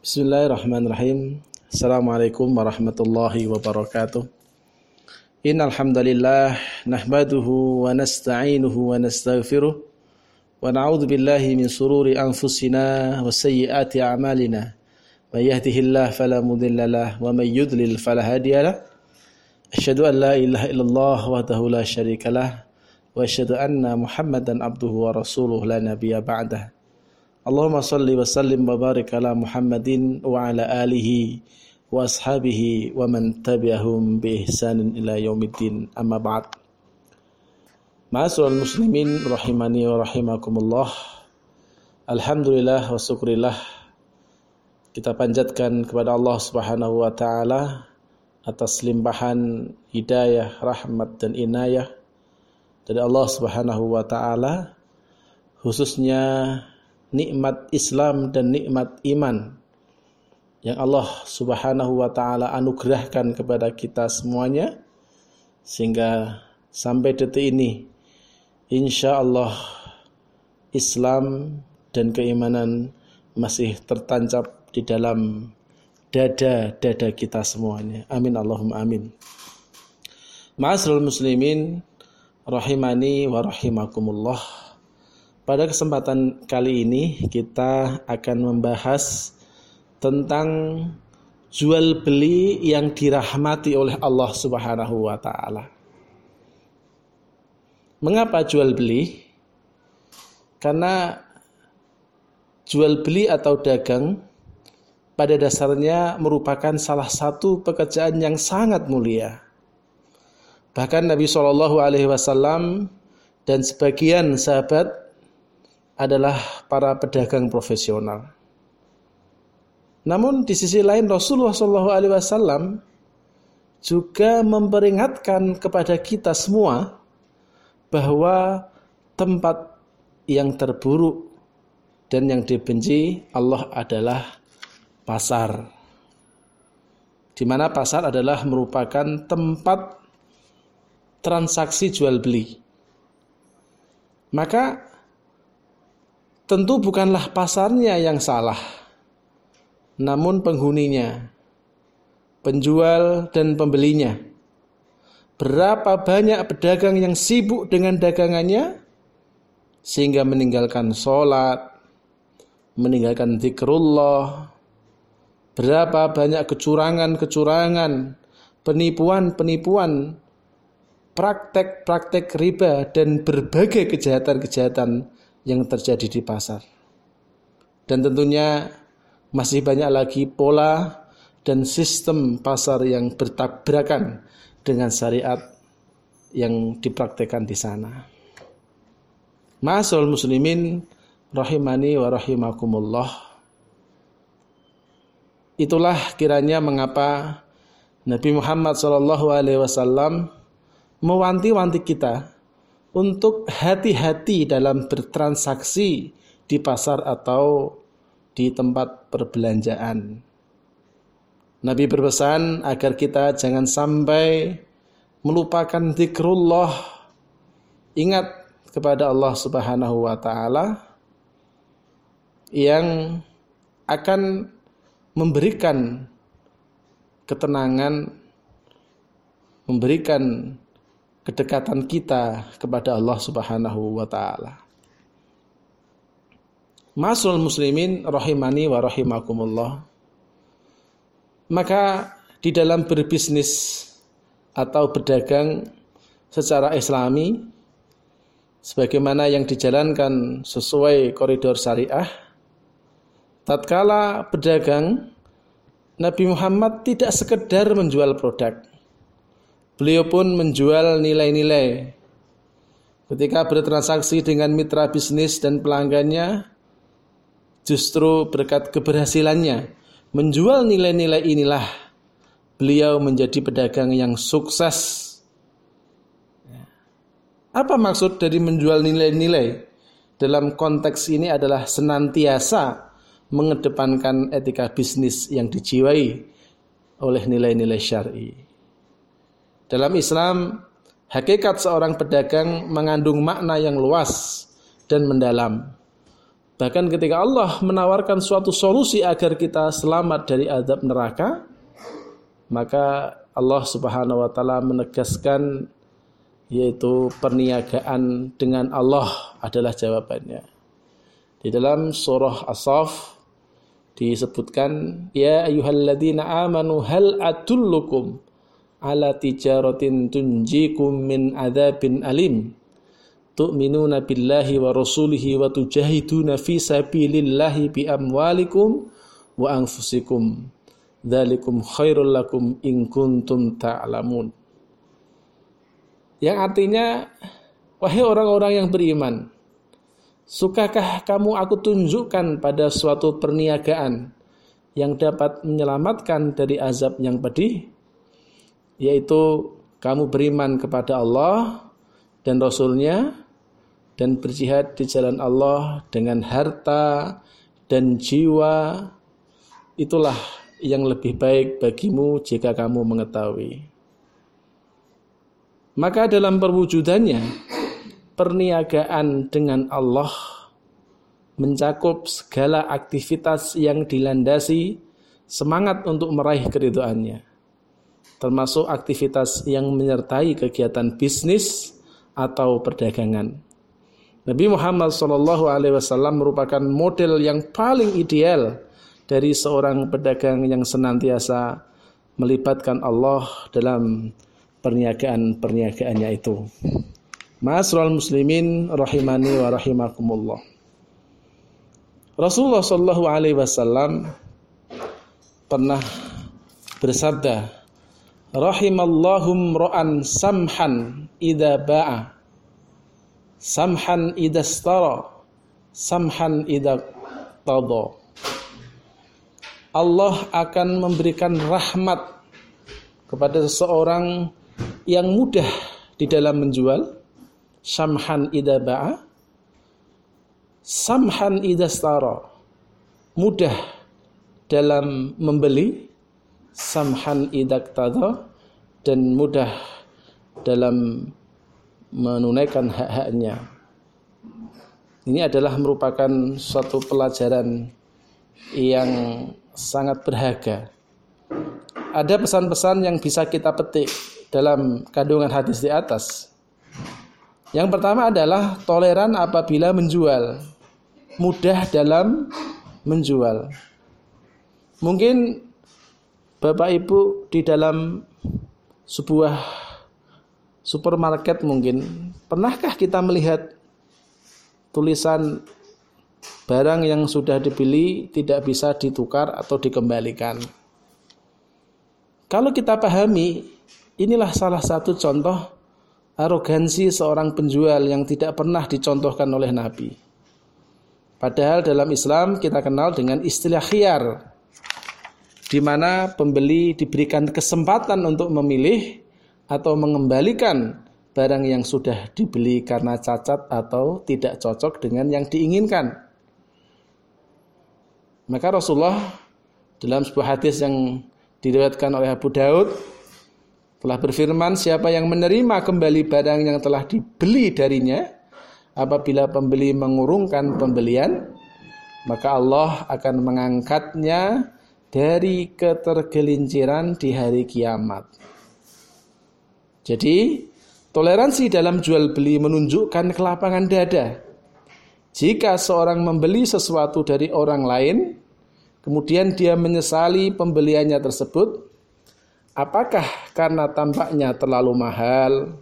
Bismillahirrahmanirrahim. Assalamualaikum warahmatullahi wabarakatuh. Innal hamdalillah nahmaduhu wa nasta'inuhu wa nastaghfiruh wa na'udzu billahi min sururi anfusina wa sayyiati a'malina. May yahdihillahu fala mudilla lahu wa may yudlil fala hadiya lahu. Asyhadu an la ilaha illallah wahdahu la syarika lah wa asyhadu anna Muhammadan abduhu wa rasuluh la nabiyya ba'dah. Allahumma salli wa sallim wa barik ala Muhammadin wa ala alihi wa ashabihi wa man tabi'ahum bi ihsanin ila yaumiddin amma ba'd. Ma'asyiral muslimin rahimani wa rahimakumullah. Alhamdulillah wa syukurillah kita panjatkan kepada Allah Subhanahu wa taala atas limpahan hidayah, rahmat dan inayah dari Allah Subhanahu wa taala khususnya nikmat Islam dan nikmat iman yang Allah Subhanahu wa taala anugerahkan kepada kita semuanya sehingga sampai detik ini insya Allah Islam dan keimanan masih tertancap di dalam dada-dada kita semuanya. Amin Allahumma amin. Ma'asrul muslimin rahimani wa rahimakumullah. Pada kesempatan kali ini kita akan membahas tentang jual beli yang dirahmati oleh Allah Subhanahu wa taala. Mengapa jual beli? Karena jual beli atau dagang pada dasarnya merupakan salah satu pekerjaan yang sangat mulia. Bahkan Nabi Shallallahu Alaihi Wasallam dan sebagian sahabat adalah para pedagang profesional. Namun di sisi lain Rasulullah SAW juga memperingatkan kepada kita semua bahwa tempat yang terburuk dan yang dibenci Allah adalah pasar. Di mana pasar adalah merupakan tempat transaksi jual beli. Maka Tentu bukanlah pasarnya yang salah, namun penghuninya, penjual dan pembelinya. Berapa banyak pedagang yang sibuk dengan dagangannya sehingga meninggalkan sholat, meninggalkan zikrullah. Berapa banyak kecurangan-kecurangan, penipuan-penipuan, praktek-praktek riba dan berbagai kejahatan-kejahatan yang terjadi di pasar. Dan tentunya masih banyak lagi pola dan sistem pasar yang bertabrakan dengan syariat yang dipraktekkan di sana. Masul muslimin rahimani wa rahimakumullah. Itulah kiranya mengapa Nabi Muhammad SAW mewanti-wanti kita untuk hati-hati dalam bertransaksi di pasar atau di tempat perbelanjaan. Nabi berpesan agar kita jangan sampai melupakan zikrullah, ingat kepada Allah Subhanahu wa taala yang akan memberikan ketenangan, memberikan kedekatan kita kepada Allah Subhanahu wa taala. Masul muslimin rahimani wa rahimakumullah. Maka di dalam berbisnis atau berdagang secara islami sebagaimana yang dijalankan sesuai koridor syariah tatkala berdagang Nabi Muhammad tidak sekedar menjual produk Beliau pun menjual nilai-nilai. Ketika bertransaksi dengan mitra bisnis dan pelanggannya, justru berkat keberhasilannya menjual nilai-nilai inilah beliau menjadi pedagang yang sukses. Apa maksud dari menjual nilai-nilai? Dalam konteks ini adalah senantiasa mengedepankan etika bisnis yang dijiwai oleh nilai-nilai syar'i. Dalam Islam, hakikat seorang pedagang mengandung makna yang luas dan mendalam. Bahkan ketika Allah menawarkan suatu solusi agar kita selamat dari azab neraka, maka Allah Subhanahu wa taala menegaskan yaitu perniagaan dengan Allah adalah jawabannya. Di dalam surah As-Saff disebutkan ya ayyuhalladzina amanu hal atullukum ala tijaratin tunjikum min adzabin alim. Tu'minuna billahi wa rasulihi wa tujahiduna fi sabilillahi bi amwalikum wa anfusikum. Dzalikum khairul lakum in kuntum ta'lamun. Yang artinya wahai orang-orang yang beriman sukakah kamu aku tunjukkan pada suatu perniagaan yang dapat menyelamatkan dari azab yang pedih yaitu kamu beriman kepada Allah dan Rasulnya dan berjihad di jalan Allah dengan harta dan jiwa itulah yang lebih baik bagimu jika kamu mengetahui. Maka dalam perwujudannya perniagaan dengan Allah mencakup segala aktivitas yang dilandasi semangat untuk meraih keriduannya termasuk aktivitas yang menyertai kegiatan bisnis atau perdagangan. Nabi Muhammad Shallallahu Alaihi Wasallam merupakan model yang paling ideal dari seorang pedagang yang senantiasa melibatkan Allah dalam perniagaan-perniagaannya itu. Ma'asral muslimin rahimani wa rahimakumullah. Rasulullah Shallallahu alaihi wasallam pernah bersabda, "Rahimallahum ro'an samhan idza ba'a. Samhan idastara samhan idak tada Allah akan memberikan rahmat kepada seseorang yang mudah di dalam menjual. Samhan idaba'a samhan idastara mudah dalam membeli samhan idak tada dan mudah dalam menunaikan hak-haknya. Ini adalah merupakan suatu pelajaran yang sangat berharga. Ada pesan-pesan yang bisa kita petik dalam kandungan hadis di atas. Yang pertama adalah toleran apabila menjual, mudah dalam menjual. Mungkin Bapak Ibu di dalam sebuah supermarket mungkin pernahkah kita melihat tulisan barang yang sudah dibeli tidak bisa ditukar atau dikembalikan? Kalau kita pahami inilah salah satu contoh arogansi seorang penjual yang tidak pernah dicontohkan oleh Nabi. Padahal dalam Islam kita kenal dengan istilah khiyar di mana pembeli diberikan kesempatan untuk memilih atau mengembalikan barang yang sudah dibeli karena cacat atau tidak cocok dengan yang diinginkan. Maka Rasulullah dalam sebuah hadis yang diriwayatkan oleh Abu Daud telah berfirman siapa yang menerima kembali barang yang telah dibeli darinya apabila pembeli mengurungkan pembelian maka Allah akan mengangkatnya dari ketergelinciran di hari kiamat. Jadi, toleransi dalam jual beli menunjukkan kelapangan dada. Jika seorang membeli sesuatu dari orang lain, kemudian dia menyesali pembeliannya tersebut, apakah karena tampaknya terlalu mahal,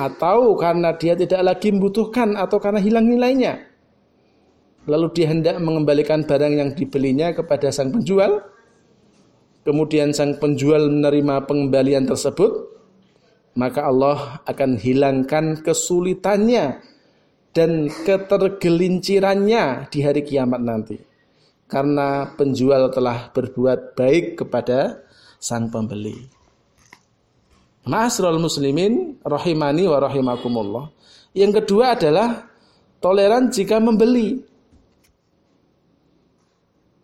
atau karena dia tidak lagi membutuhkan, atau karena hilang nilainya? Lalu dia hendak mengembalikan barang yang dibelinya kepada sang penjual, kemudian sang penjual menerima pengembalian tersebut, maka Allah akan hilangkan kesulitannya dan ketergelincirannya di hari kiamat nanti. Karena penjual telah berbuat baik kepada sang pembeli. Ma'asral muslimin rahimani wa rahimakumullah. Yang kedua adalah toleran jika membeli.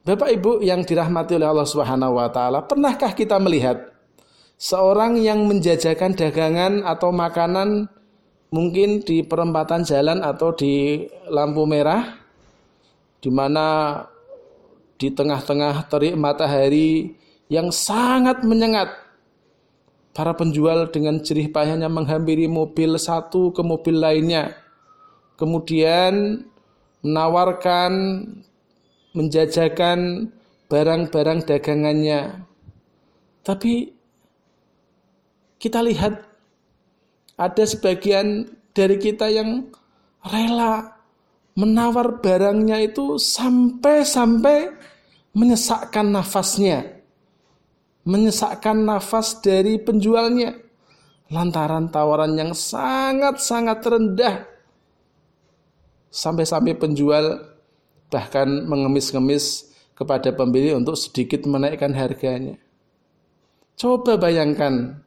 Bapak Ibu yang dirahmati oleh Allah Subhanahu wa taala, pernahkah kita melihat seorang yang menjajakan dagangan atau makanan mungkin di perempatan jalan atau di lampu merah di mana di tengah-tengah terik matahari yang sangat menyengat? Para penjual dengan jerih payahnya menghampiri mobil satu ke mobil lainnya kemudian menawarkan menjajakan barang-barang dagangannya tapi kita lihat ada sebagian dari kita yang rela menawar barangnya itu sampai-sampai menyesakkan nafasnya. Menyesakkan nafas dari penjualnya. Lantaran tawaran yang sangat-sangat rendah. Sampai-sampai penjual bahkan mengemis-ngemis kepada pembeli untuk sedikit menaikkan harganya. Coba bayangkan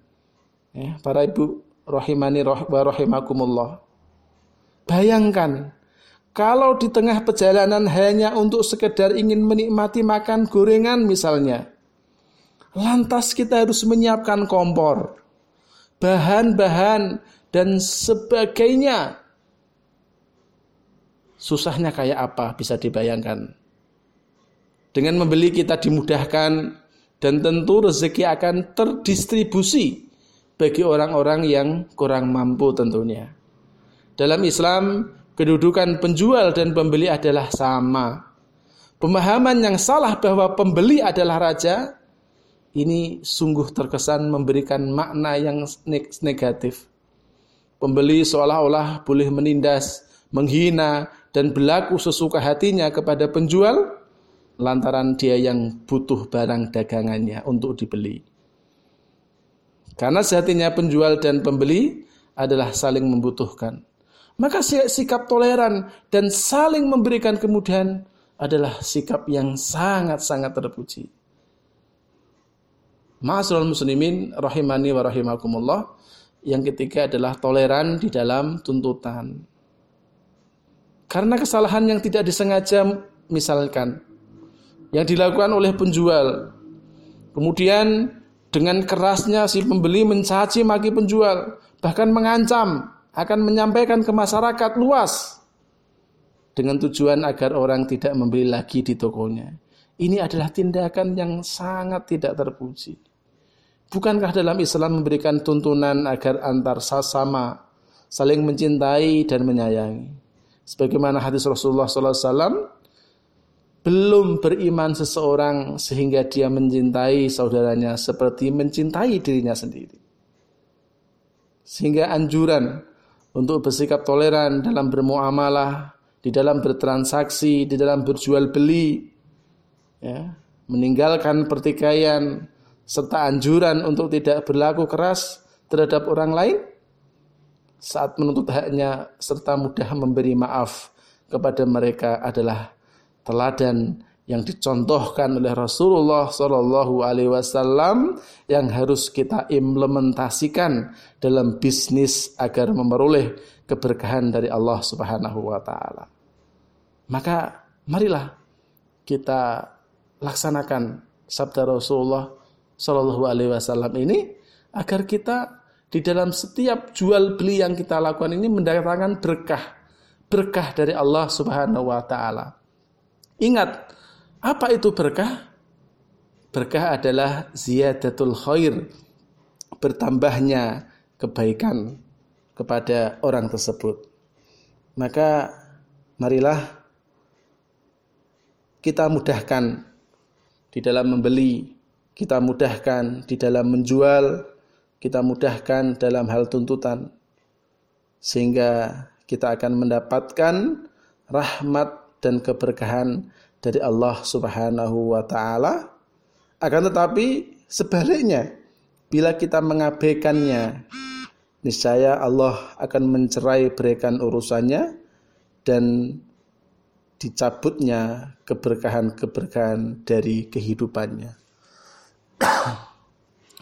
ya, para ibu rahimani wa rahimakumullah. Bayangkan kalau di tengah perjalanan hanya untuk sekedar ingin menikmati makan gorengan misalnya. Lantas kita harus menyiapkan kompor, bahan-bahan dan sebagainya. Susahnya kayak apa bisa dibayangkan. Dengan membeli kita dimudahkan dan tentu rezeki akan terdistribusi bagi orang-orang yang kurang mampu tentunya. Dalam Islam kedudukan penjual dan pembeli adalah sama. Pemahaman yang salah bahwa pembeli adalah raja ini sungguh terkesan memberikan makna yang negatif. Pembeli seolah-olah boleh menindas, menghina, dan berlaku sesuka hatinya kepada penjual lantaran dia yang butuh barang dagangannya untuk dibeli. Karena sejatinya penjual dan pembeli adalah saling membutuhkan. Maka sikap toleran dan saling memberikan kemudahan adalah sikap yang sangat-sangat terpuji. Ma'asrul muslimin rahimani wa rahimakumullah. Yang ketiga adalah toleran di dalam tuntutan. Karena kesalahan yang tidak disengaja misalkan yang dilakukan oleh penjual. Kemudian dengan kerasnya si pembeli mencaci maki penjual, bahkan mengancam akan menyampaikan ke masyarakat luas dengan tujuan agar orang tidak membeli lagi di tokonya. Ini adalah tindakan yang sangat tidak terpuji. Bukankah dalam Islam memberikan tuntunan agar antar sesama saling mencintai dan menyayangi? Sebagaimana hadis Rasulullah SAW, belum beriman seseorang sehingga dia mencintai saudaranya seperti mencintai dirinya sendiri. Sehingga anjuran untuk bersikap toleran dalam bermuamalah, di dalam bertransaksi, di dalam berjual beli, ya, meninggalkan pertikaian serta anjuran untuk tidak berlaku keras terhadap orang lain saat menuntut haknya serta mudah memberi maaf kepada mereka adalah teladan yang dicontohkan oleh Rasulullah Shallallahu Alaihi Wasallam yang harus kita implementasikan dalam bisnis agar memperoleh keberkahan dari Allah Subhanahu Wa Taala. Maka marilah kita laksanakan sabda Rasulullah Shallallahu Alaihi Wasallam ini agar kita di dalam setiap jual beli yang kita lakukan ini mendatangkan berkah berkah dari Allah Subhanahu Wa Taala. Ingat apa itu berkah? Berkah adalah ziyadatul khair, bertambahnya kebaikan kepada orang tersebut. Maka marilah kita mudahkan di dalam membeli, kita mudahkan di dalam menjual, kita mudahkan dalam hal tuntutan sehingga kita akan mendapatkan rahmat dan keberkahan dari Allah Subhanahu wa taala. Akan tetapi sebaliknya bila kita mengabaikannya niscaya Allah akan mencerai berikan urusannya dan dicabutnya keberkahan-keberkahan dari kehidupannya.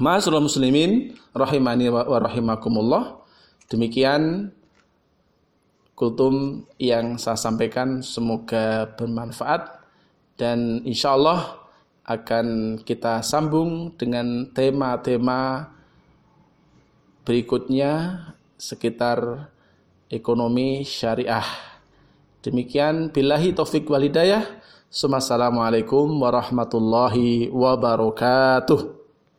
Ma'asyiral muslimin rahimani wa rahimakumullah. Demikian kultum yang saya sampaikan semoga bermanfaat dan insya Allah akan kita sambung dengan tema-tema berikutnya sekitar ekonomi syariah Demikian billahi taufik walidayah. Assalamualaikum warahmatullahi wabarakatuh.